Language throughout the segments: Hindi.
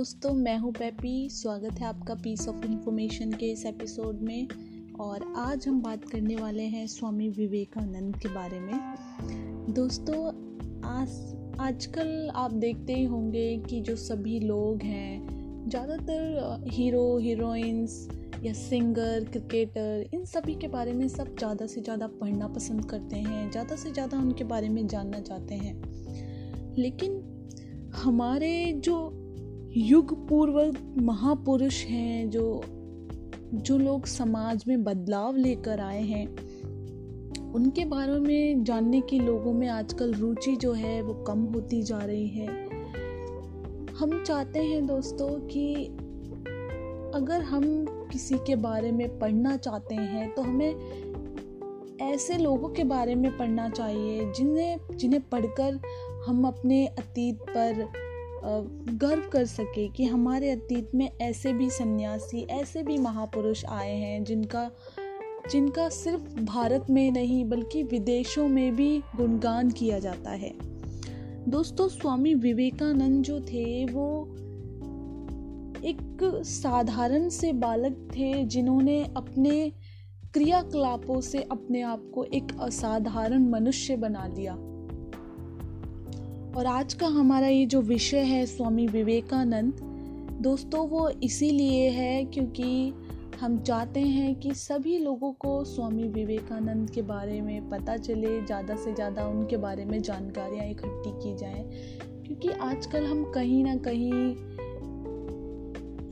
दोस्तों, मैं हूँ पैपी स्वागत है आपका पीस ऑफ़ इंफॉर्मेशन के इस एपिसोड में। और आज हम बात करने वाले हैं स्वामी विवेकानंद के बारे में। दोस्तों, आज, आजकल आप देखते ही होंगे कि जो सभी लोग हैं, ज़्यादातर हीरो हीरोइंस या सिंगर क्रिकेटर इन सभी के बारे में सब ज़्यादा से ज़्यादा पढ़ना पसंद करते हैं, ज़्यादा से ज़्यादा उनके बारे में जानना चाहते हैं। लेकिन हमारे जो युग पूर्व महापुरुष हैं जो जो लोग समाज में बदलाव लेकर आए हैं। उनके बारे में जानने की लोगों में आजकल रुचि जो है वो कम होती जा रही है। हम चाहते हैं दोस्तों कि अगर हम किसी के बारे में पढ़ना चाहते हैं तो हमें ऐसे लोगों के बारे में पढ़ना चाहिए, जिन्हें जिन्हें पढ़कर हम अपने अतीत पर गर्व कर सके कि हमारे अतीत में ऐसे भी सन्यासी, ऐसे भी महापुरुष आए हैं जिनका जिनका सिर्फ़ भारत में नहीं बल्कि विदेशों में भी गुणगान किया जाता है। दोस्तों, स्वामी विवेकानंद जो थे, वो एक साधारण से बालक थे जिन्होंने अपने क्रियाकलापों से अपने आप को एक असाधारण मनुष्य बना लिया। और आज का हमारा ये जो विषय है स्वामी विवेकानंद, दोस्तों वो इसीलिए है क्योंकि हम चाहते हैं कि सभी लोगों को स्वामी विवेकानंद के बारे में पता चले, ज़्यादा से ज़्यादा उनके बारे में जानकारियाँ इकट्ठी की जाएँ। क्योंकि आजकल हम कहीं ना कहीं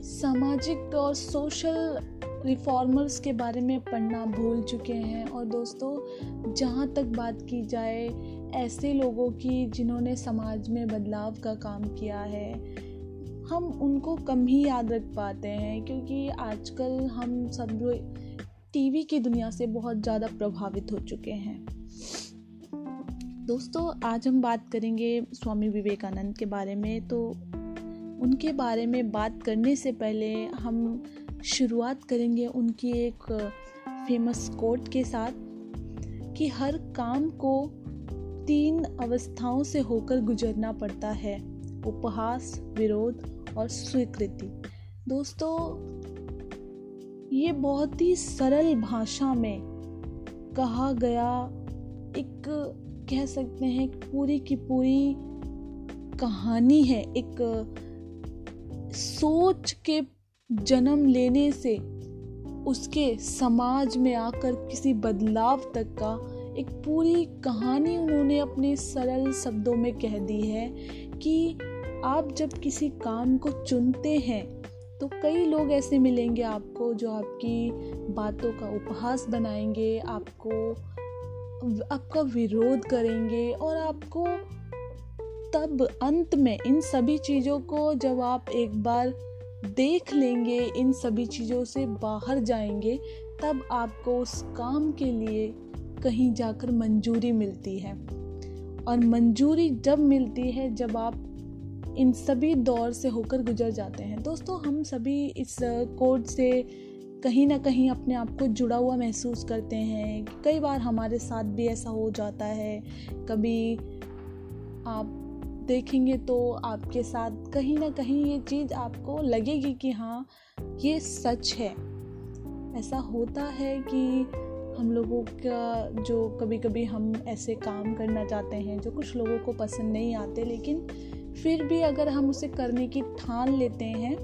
सामाजिक और सोशल रिफॉर्मर्स के बारे में पढ़ना भूल चुके हैं। और दोस्तों, जहाँ तक बात की जाए ऐसे लोगों की जिन्होंने समाज में बदलाव का काम किया है, हम उनको कम ही याद रख पाते हैं क्योंकि आजकल हम सब टीवी की दुनिया से बहुत ज़्यादा प्रभावित हो चुके हैं। दोस्तों, आज हम बात करेंगे स्वामी विवेकानंद के बारे में। तो उनके बारे में बात करने से पहले हम शुरुआत करेंगे उनकी एक फ़ेमस कोट के साथ कि हर काम को तीन अवस्थाओं से होकर गुजरना पड़ता है, उपहास, विरोध और स्वीकृति। दोस्तों, ये बहुत ही सरल भाषा में कहा गया एक कह सकते हैं पूरी की पूरी कहानी है। एक सोच के जन्म लेने से उसके समाज में आकर किसी बदलाव तक का एक पूरी कहानी उन्होंने अपने सरल शब्दों में कह दी है कि आप जब किसी काम को चुनते हैं तो कई लोग ऐसे मिलेंगे आपको जो आपकी बातों का उपहास बनाएँगे, आपको आपका विरोध करेंगे और आपको तब अंत में इन सभी चीज़ों को जब आप एक बार देख लेंगे, इन सभी चीज़ों से बाहर जाएँगे, तब आपको उस काम के लिए कहीं जाकर मंजूरी मिलती है। और मंजूरी जब मिलती है, जब आप इन सभी दौर से होकर गुजर जाते हैं। दोस्तों, हम सभी इस कोड से कहीं ना कहीं अपने आप को जुड़ा हुआ महसूस करते हैं। कई बार हमारे साथ भी ऐसा हो जाता है। कभी आप देखेंगे तो आपके साथ कहीं ना कहीं ये चीज़ आपको लगेगी कि हाँ ये सच है। ऐसा होता है कि हम लोगों का जो कभी कभी हम ऐसे काम करना चाहते हैं, जो कुछ लोगों को पसंद नहीं आते, लेकिन फिर भी अगर हम उसे करने की ठान लेते हैं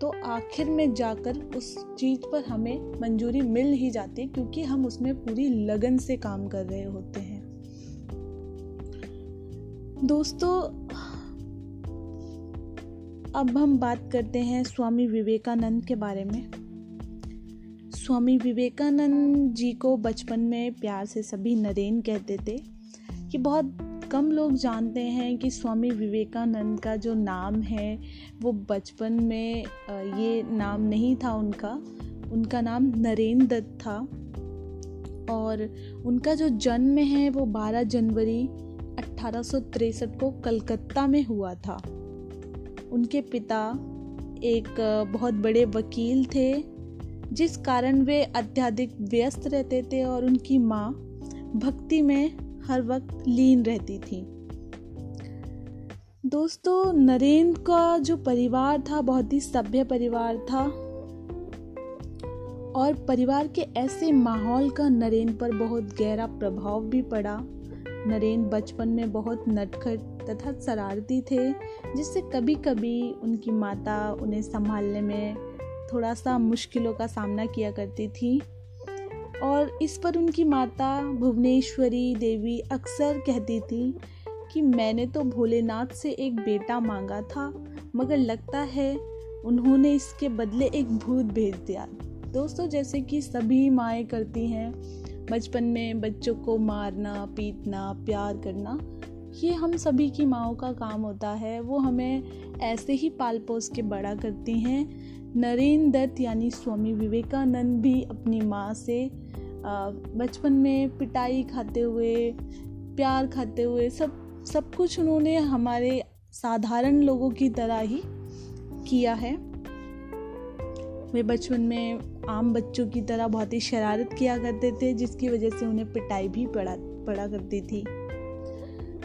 तो आखिर में जाकर उस चीज़ पर हमें मंजूरी मिल ही जाती है क्योंकि हम उसमें पूरी लगन से काम कर रहे होते हैं। दोस्तों, अब हम बात करते हैं स्वामी विवेकानंद के बारे में। स्वामी विवेकानंद जी को बचपन में प्यार से सभी नरेन कहते थे कि बहुत कम लोग जानते हैं कि स्वामी विवेकानंद का जो नाम है, वो बचपन में ये नाम नहीं था उनका। उनका नाम नरेंद्र दत्त था और उनका जो जन्म है, वो 12 जनवरी अठारह को कलकत्ता में हुआ था। उनके पिता एक बहुत बड़े वकील थे जिस कारण वे अत्यधिक व्यस्त रहते थे और उनकी माँ भक्ति में हर वक्त लीन रहती थी। दोस्तों, नरेंद्र का जो परिवार था, बहुत ही सभ्य परिवार था और परिवार के ऐसे माहौल का नरेंद्र पर बहुत गहरा प्रभाव भी पड़ा। नरेंद्र बचपन में बहुत नटखट तथा शरारती थे, जिससे कभी कभी उनकी माता उन्हें संभालने में थोड़ा सा मुश्किलों का सामना किया करती थी। और इस पर उनकी माता भुवनेश्वरी देवी अक्सर कहती थी कि मैंने तो भोलेनाथ से एक बेटा मांगा था, मगर लगता है उन्होंने इसके बदले एक भूत भेज दिया। दोस्तों, जैसे कि सभी माएँ करती हैं, बचपन में बच्चों को मारना, पीटना, प्यार करना, ये हम सभी की माओ का काम होता है। वो हमें ऐसे ही पाल पोस के बड़ा करती हैं नरेंद्र दत्त यानी स्वामी विवेकानंद भी अपनी माँ से बचपन में पिटाई खाते हुए, प्यार खाते हुए, सब सब कुछ उन्होंने हमारे साधारण लोगों की तरह ही किया है। वे बचपन में आम बच्चों की तरह बहुत ही शरारत किया करते थे, जिसकी वजह से उन्हें पिटाई भी पड़ा पड़ा करती थी।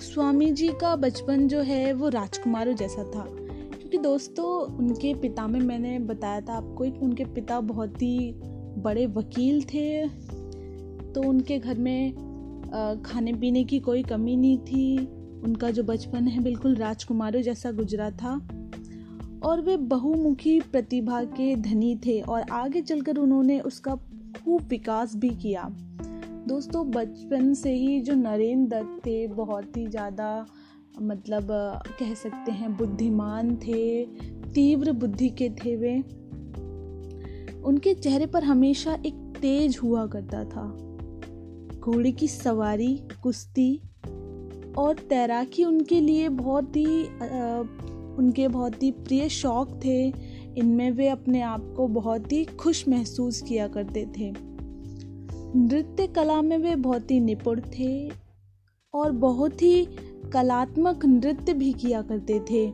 स्वामी जी का बचपन जो है, वो राजकुमारों जैसा था। क्योंकि दोस्तों, उनके पिता में मैंने बताया था आपको कि उनके पिता बहुत ही बड़े वकील थे। तो उनके घर में खाने पीने की कोई कमी नहीं थी। उनका जो बचपन है बिल्कुल राजकुमारों जैसा गुजरा था। और वे बहुमुखी प्रतिभा के धनी थे और आगे चलकर उन्होंने उसका खूब विकास भी किया। दोस्तों, बचपन से ही जो नरेंद्र दत्त थे, बहुत ही ज़्यादा मतलब कह सकते हैं बुद्धिमान थे, तीव्र बुद्धि के थे वे। उनके चेहरे पर हमेशा एक तेज हुआ करता था। घोड़े की सवारी, कुश्ती और तैराकी उनके लिए बहुत ही उनके बहुत ही प्रिय शौक थे। इनमें वे अपने आप को बहुत ही खुश महसूस किया करते थे। नृत्य कला में वे बहुत ही निपुण थे और बहुत ही कलात्मक नृत्य भी किया करते थे।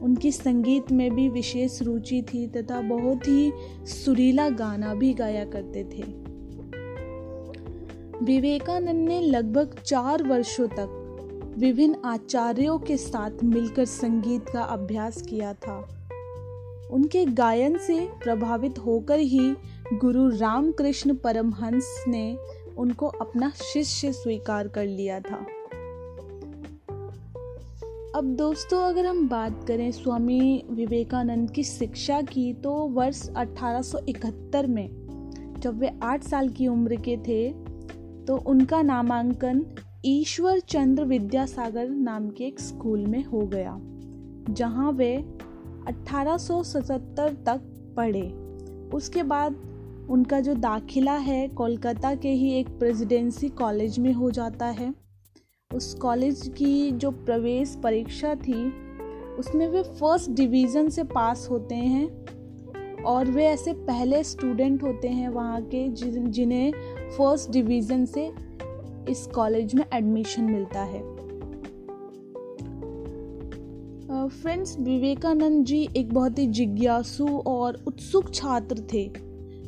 उनकी संगीत में भी विशेष रुचि थी तथा बहुत ही सुरीला गाना भी गाया करते थे। विवेकानंद ने लगभग चार वर्षों तक विभिन्न आचार्यों के साथ मिलकर संगीत का अभ्यास किया था। उनके गायन से प्रभावित होकर ही गुरु रामकृष्ण परमहंस ने उनको अपना शिष्य स्वीकार कर लिया था। अब दोस्तों, अगर हम बात करें स्वामी विवेकानंद की शिक्षा की तो वर्ष 1871 में, जब वे आठ साल की उम्र के थे तो उनका नामांकन ईश्वर चंद्र विद्यासागर नाम के एक स्कूल में हो गया, जहाँ वे 1877 तक पढ़े। उसके बाद उनका जो दाखिला है, कोलकाता के ही एक प्रेसिडेंसी कॉलेज में हो जाता है। उस कॉलेज की जो प्रवेश परीक्षा थी, उसमें वे फ़र्स्ट डिवीज़न से पास होते हैं और वे ऐसे पहले स्टूडेंट होते हैं वहाँ के जिन्हें फ़र्स्ट डिवीज़न से इस कॉलेज में एडमिशन मिलता है। फ्रेंड्स विवेकानंद जी एक बहुत ही जिज्ञासु और उत्सुक छात्र थे,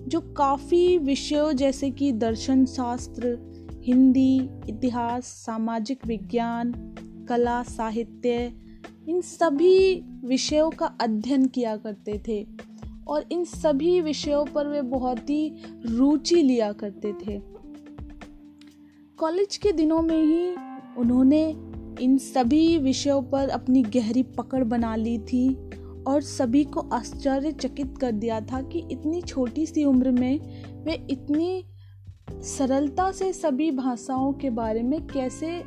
जो काफ़ी विषयों जैसे कि दर्शन शास्त्र हिंदी, इतिहास, सामाजिक विज्ञान, कला, साहित्य, इन सभी विषयों का अध्ययन किया करते थे। और इन सभी विषयों पर वे बहुत ही रुचि लिया करते थे। कॉलेज के दिनों में ही उन्होंने इन सभी विषयों पर अपनी गहरी पकड़ बना ली थी और सभी को आश्चर्यचकित कर दिया था कि इतनी छोटी सी उम्र में वे इतनी सरलता से सभी भाषाओं के बारे में कैसे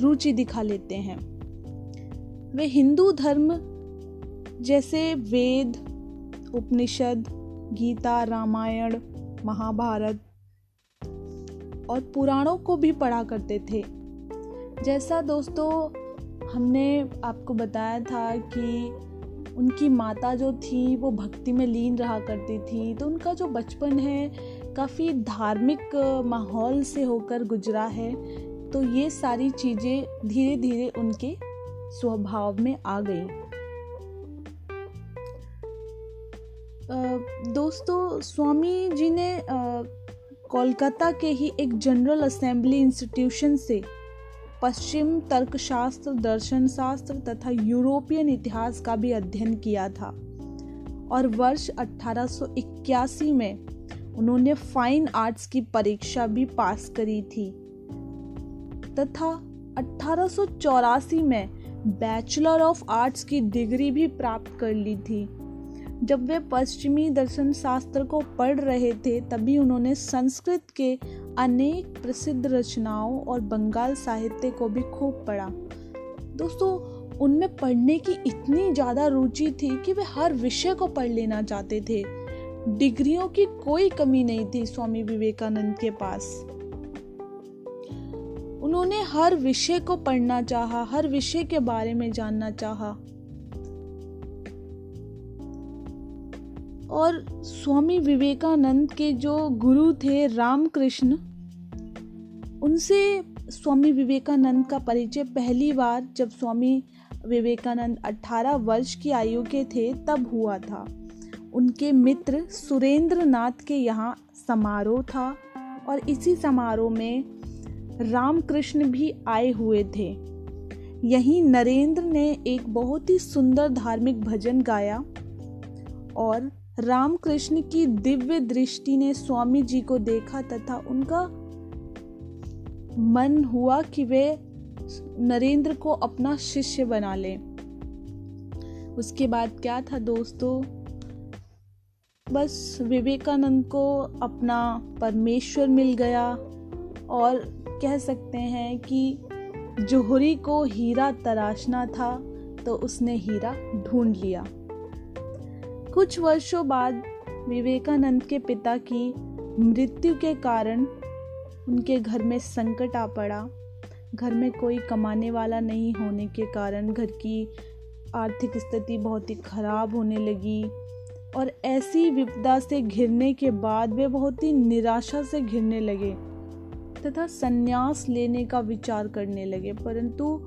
रुचि दिखा लेते हैं? वे हिंदू धर्म जैसे वेद, उपनिषद, गीता, रामायण, महाभारत और पुराणों को भी पढ़ा करते थे। जैसा दोस्तों, हमने आपको बताया था कि उनकी माता जो थी, वो भक्ति में लीन रहा करती थी। तो उनका जो बचपन है काफ़ी धार्मिक माहौल से होकर गुजरा है तो ये सारी चीज़ें धीरे धीरे उनके स्वभाव में आ गई। दोस्तों, स्वामी जी ने कोलकाता के ही एक जनरल असेंबली इंस्टीट्यूशन से पश्चिम तर्कशास्त्र दर्शन शास्त्र तथा यूरोपियन इतिहास का भी अध्ययन किया था और वर्ष 1881 में उन्होंने फाइन आर्ट्स की परीक्षा भी पास करी थी। तथा अठारह में बैचलर ऑफ़ आर्ट्स की डिग्री भी प्राप्त कर ली थी। जब वे पश्चिमी दर्शन शास्त्र को पढ़ रहे थे, तभी उन्होंने संस्कृत के अनेक प्रसिद्ध रचनाओं और बंगाल साहित्य को भी खूब पढ़ा। दोस्तों, उनमें पढ़ने की इतनी ज़्यादा रुचि थी कि वे हर विषय को पढ़ लेना चाहते थे। डिग्रियों की कोई कमी नहीं थी स्वामी विवेकानंद के पास। उन्होंने हर विषय को पढ़ना चाहा, हर विषय के बारे में जानना चाहा। और स्वामी विवेकानंद के जो गुरु थे रामकृष्ण, उनसे स्वामी विवेकानंद का परिचय पहली बार जब स्वामी विवेकानंद 18 वर्ष की आयु के थे, तब हुआ था। उनके मित्र सुरेंद्र नाथ के यहाँ समारोह था और इसी समारोह में रामकृष्ण भी आए हुए थे। यहीं नरेंद्र ने एक बहुत ही सुंदर धार्मिक भजन गाया और रामकृष्ण की दिव्य दृष्टि ने स्वामी जी को देखा तथा उनका मन हुआ कि वे नरेंद्र को अपना शिष्य बना ले। उसके बाद क्या था दोस्तों? बस विवेकानंद को अपना परमेश्वर मिल गया और कह सकते हैं कि जोहरी को हीरा तराशना था तो उसने हीरा ढूंढ लिया। कुछ वर्षों बाद विवेकानंद के पिता की मृत्यु के कारण उनके घर में संकट आ पड़ा। घर में कोई कमाने वाला नहीं होने के कारण घर की आर्थिक स्थिति बहुत ही खराब होने लगी। और ऐसी विपदा से घिरने के बाद वे बहुत ही निराशा से घिरने लगे तथा संन्यास लेने का विचार करने लगे। परंतु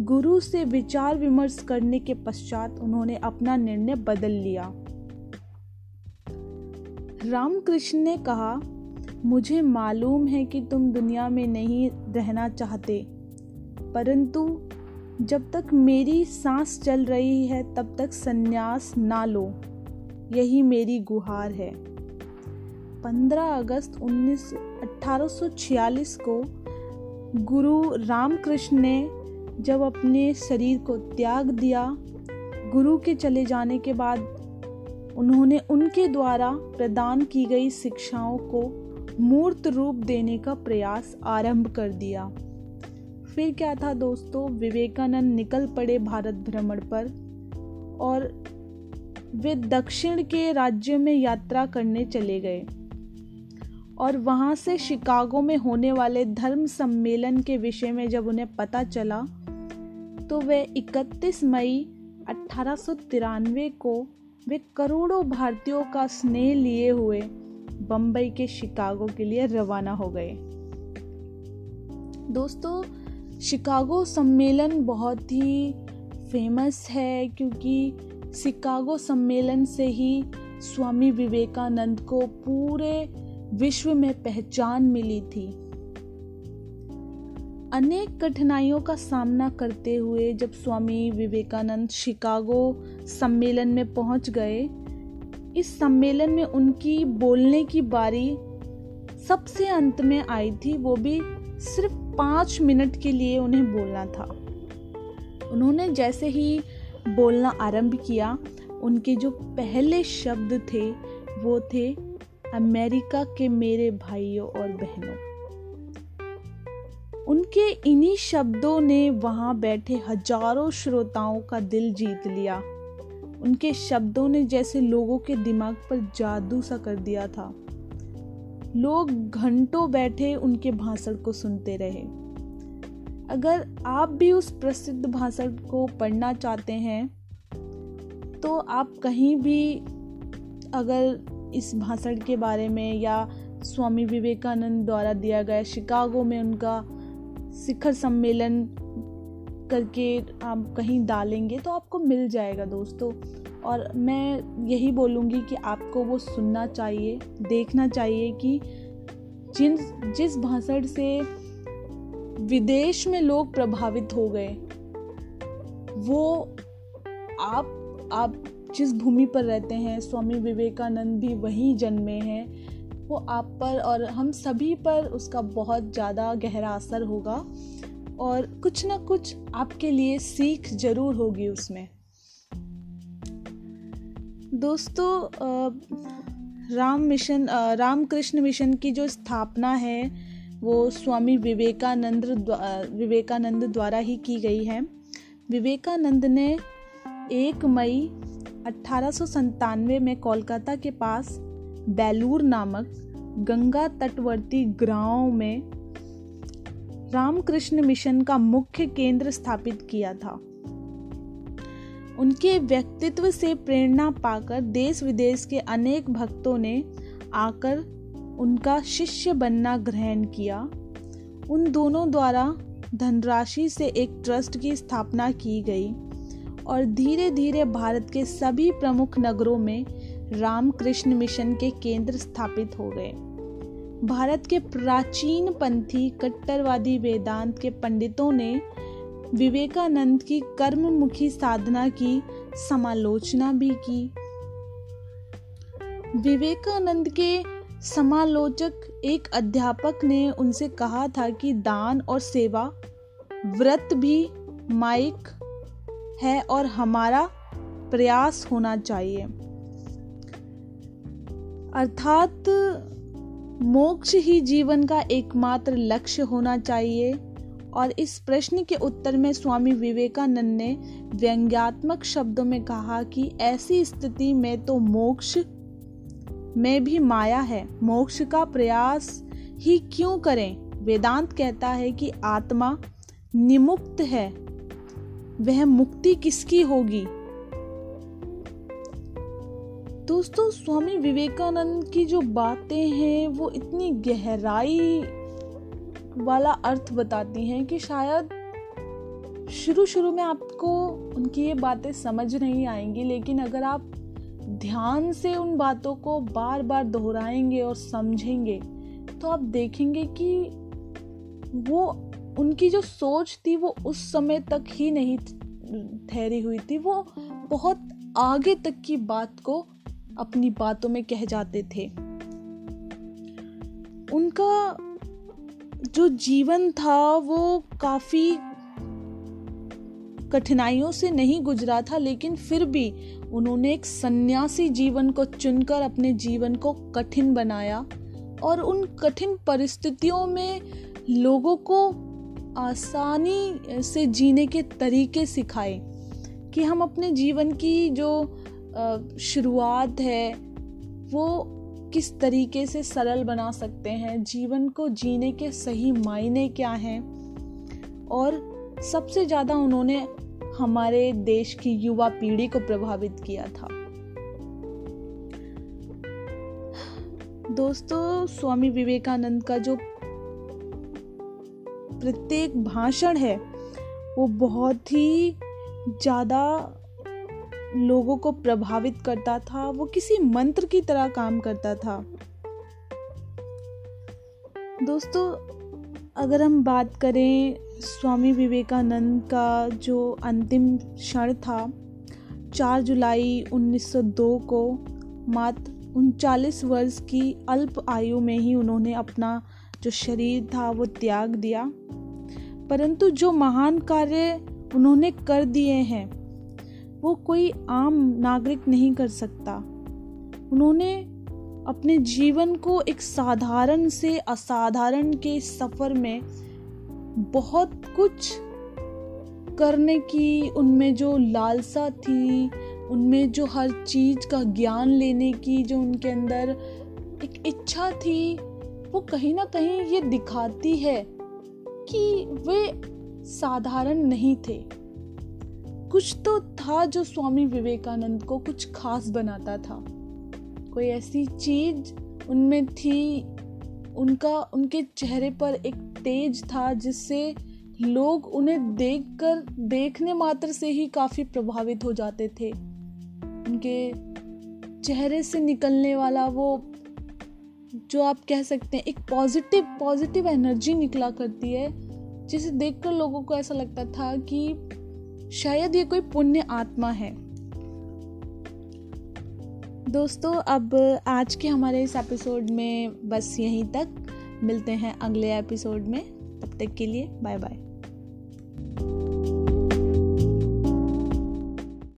गुरु से विचार विमर्श करने के पश्चात उन्होंने अपना निर्णय बदल लिया। रामकृष्ण ने कहा, मुझे मालूम है कि तुम दुनिया में नहीं रहना चाहते, परंतु जब तक मेरी सांस चल रही है, तब तक संन्यास ना लो। यही मेरी गुहार है। 15 अगस्त उन्नीस 1846 को गुरु रामकृष्ण ने जब अपने शरीर को त्याग दिया, गुरु के चले जाने के बाद उन्होंने उनके द्वारा प्रदान की गई शिक्षाओं को मूर्त रूप देने का प्रयास आरंभ कर दिया। फिर क्या था दोस्तों? विवेकानंद निकल पड़े भारत भ्रमण पर और वे दक्षिण के राज्यों में यात्रा करने चले गए। और वहाँ से शिकागो में होने वाले धर्म सम्मेलन के विषय में जब उन्हें पता चला तो वे 31 मई अठारह को वे करोड़ों भारतीयों का स्नेह लिए हुए बम्बई के शिकागो के लिए रवाना हो गए। दोस्तों, शिकागो सम्मेलन बहुत ही फ़ेमस है क्योंकि शिकागो सम्मेलन से ही स्वामी विवेकानंद को पूरे विश्व में पहचान मिली थी। अनेक कठिनाइयों का सामना करते हुए जब स्वामी विवेकानंद शिकागो सम्मेलन में पहुँच गए, इस सम्मेलन में उनकी बोलने की बारी सबसे अंत में आई थी, वो भी सिर्फ़ पाँच मिनट के लिए उन्हें बोलना था। उन्होंने जैसे ही बोलना आरंभ किया, उनके जो पहले शब्द थे, वो थे, अमेरिका के मेरे भाइयों और बहनों। उनके इन्हीं शब्दों ने वहाँ बैठे हज़ारों श्रोताओं का दिल जीत लिया। उनके शब्दों ने जैसे लोगों के दिमाग पर जादू सा कर दिया था। लोग घंटों बैठे उनके भाषण को सुनते रहे। अगर आप भी उस प्रसिद्ध भाषण को पढ़ना चाहते हैं तो आप कहीं भी अगर इस भाषण के बारे में या स्वामी विवेकानंद द्वारा दिया गया शिकागो में उनका शिखर सम्मेलन करके आप कहीं डालेंगे तो आपको मिल जाएगा दोस्तों। और मैं यही बोलूँगी कि आपको वो सुनना चाहिए, देखना चाहिए कि जिन, जिस भाषण से विदेश में लोग प्रभावित हो गए। वो आप आप जिस भूमि पर रहते हैं, स्वामी विवेकानंद भी वहीं जन्मे हैं, वो आप पर और हम सभी पर उसका बहुत ज़्यादा गहरा असर होगा और कुछ ना कुछ आपके लिए सीख ज़रूर होगी उसमें। दोस्तों राम मिशन रामकृष्ण मिशन की जो स्थापना है वो स्वामी विवेकानंद विवेकानंद द्वारा ही की गई है। विवेकानंद ने एक मई अठारह में कोलकाता के पास बेलूर नामक गंगा तटवर्ती गाँव में रामकृष्ण मिशन का मुख्य केंद्र स्थापित किया था। उनके व्यक्तित्व से प्रेरणा पाकर देश विदेश के अनेक भक्तों ने आकर उनका शिष्य बनना ग्रहण किया। उन दोनों द्वारा धनराशि से एक ट्रस्ट की स्थापना की गई और धीरे धीरे भारत के सभी प्रमुख नगरों में रामकृष्ण मिशन के केंद्र स्थापित हो गए। भारत के प्राचीन पंथी कट्टरवादी वेदांत के पंडितों ने विवेकानंद की कर्ममुखी साधना की समालोचना भी की। विवेकानंद के समालोचक एक अध्यापक ने उनसे कहा था कि दान और सेवा व्रत भी माइक है और हमारा प्रयास होना चाहिए। अर्थात मोक्ष ही जीवन का एकमात्र लक्ष्य होना चाहिए और इस प्रश्न के उत्तर में स्वामी विवेकानंद ने व्यंग्यात्मक शब्दों में कहा कि ऐसी स्थिति में तो मोक्ष में भी माया है। मोक्ष का प्रयास ही क्यों करें? वेदांत कहता है कि आत्मा निमुक्त है। वह मुक्ति किसकी होगी? दोस्तों, स्वामी विवेकानंद की जो बातें हैं, वो इतनी गहराई वाला अर्थ बताती हैं कि शायद शुरू शुरू में आपको उनकी ये बातें समझ नहीं आएँगी, लेकिन अगर आप ध्यान से उन बातों को बार बार दोहराएँगे और समझेंगे तो आप देखेंगे कि वो, उनकी जो सोच थी वो उस समय तक ही नहीं ठहरी हुई थी। वो बहुत आगे तक की बात को अपनी बातों में कह जाते थे। उनका जो जीवन था वो काफ़ी कठिनाइयों से नहीं गुजरा था, लेकिन फिर भी उन्होंने एक सन्यासी जीवन को चुनकर अपने जीवन को कठिन बनाया और उन कठिन परिस्थितियों में लोगों को आसानी से जीने के तरीके सिखाए कि हम अपने जीवन की जो शुरुआत है, वो किस तरीके से सरल बना सकते हैं, जीवन को जीने के सही मायने क्या हैं और सबसे ज़्यादा उन्होंने हमारे देश की युवा पीढ़ी को प्रभावित किया था। दोस्तों, स्वामी विवेकानंद का जो प्रत्येक भाषण है, वो बहुत ही ज़्यादा लोगों को प्रभावित करता था। वो किसी मंत्र की तरह काम करता था। दोस्तों, अगर हम बात करें स्वामी विवेकानंद का जो अंतिम क्षण था 4 जुलाई 1902 को मात्र उनचालीस वर्ष की अल्प आयु में ही उन्होंने अपना जो शरीर था, वो त्याग दिया। परंतु जो महान कार्य उन्होंने कर दिए हैं, वो कोई आम नागरिक नहीं कर सकता। उन्होंने अपने जीवन को एक साधारण से असाधारण के सफ़र में बहुत कुछ करने की, उनमें जो लालसा थी, उनमें जो हर चीज़ का ज्ञान लेने की जो उनके अंदर एक इच्छा थी, वो कहीं ना कहीं ये दिखाती है कि वे साधारण नहीं थे। कुछ तो था जो स्वामी विवेकानंद को कुछ खास बनाता था। कोई ऐसी चीज़ उनमें थी उनका, उनके चेहरे पर एक तेज था जिससे लोग उन्हें देखकर, देखने मात्र से ही काफ़ी प्रभावित हो जाते थे। उनके चेहरे से निकलने वाला वो, जो आप कह सकते हैं, एक पॉजिटिव पॉजिटिव एनर्जी निकला करती है, जिसे देखकर लोगों को ऐसा लगता था कि शायद ये कोई पुण्य आत्मा है। दोस्तों, अब आज के हमारे इस एपिसोड में बस यहीं तक। मिलते हैं अगले एपिसोड में। तब तक के लिए बाय बाय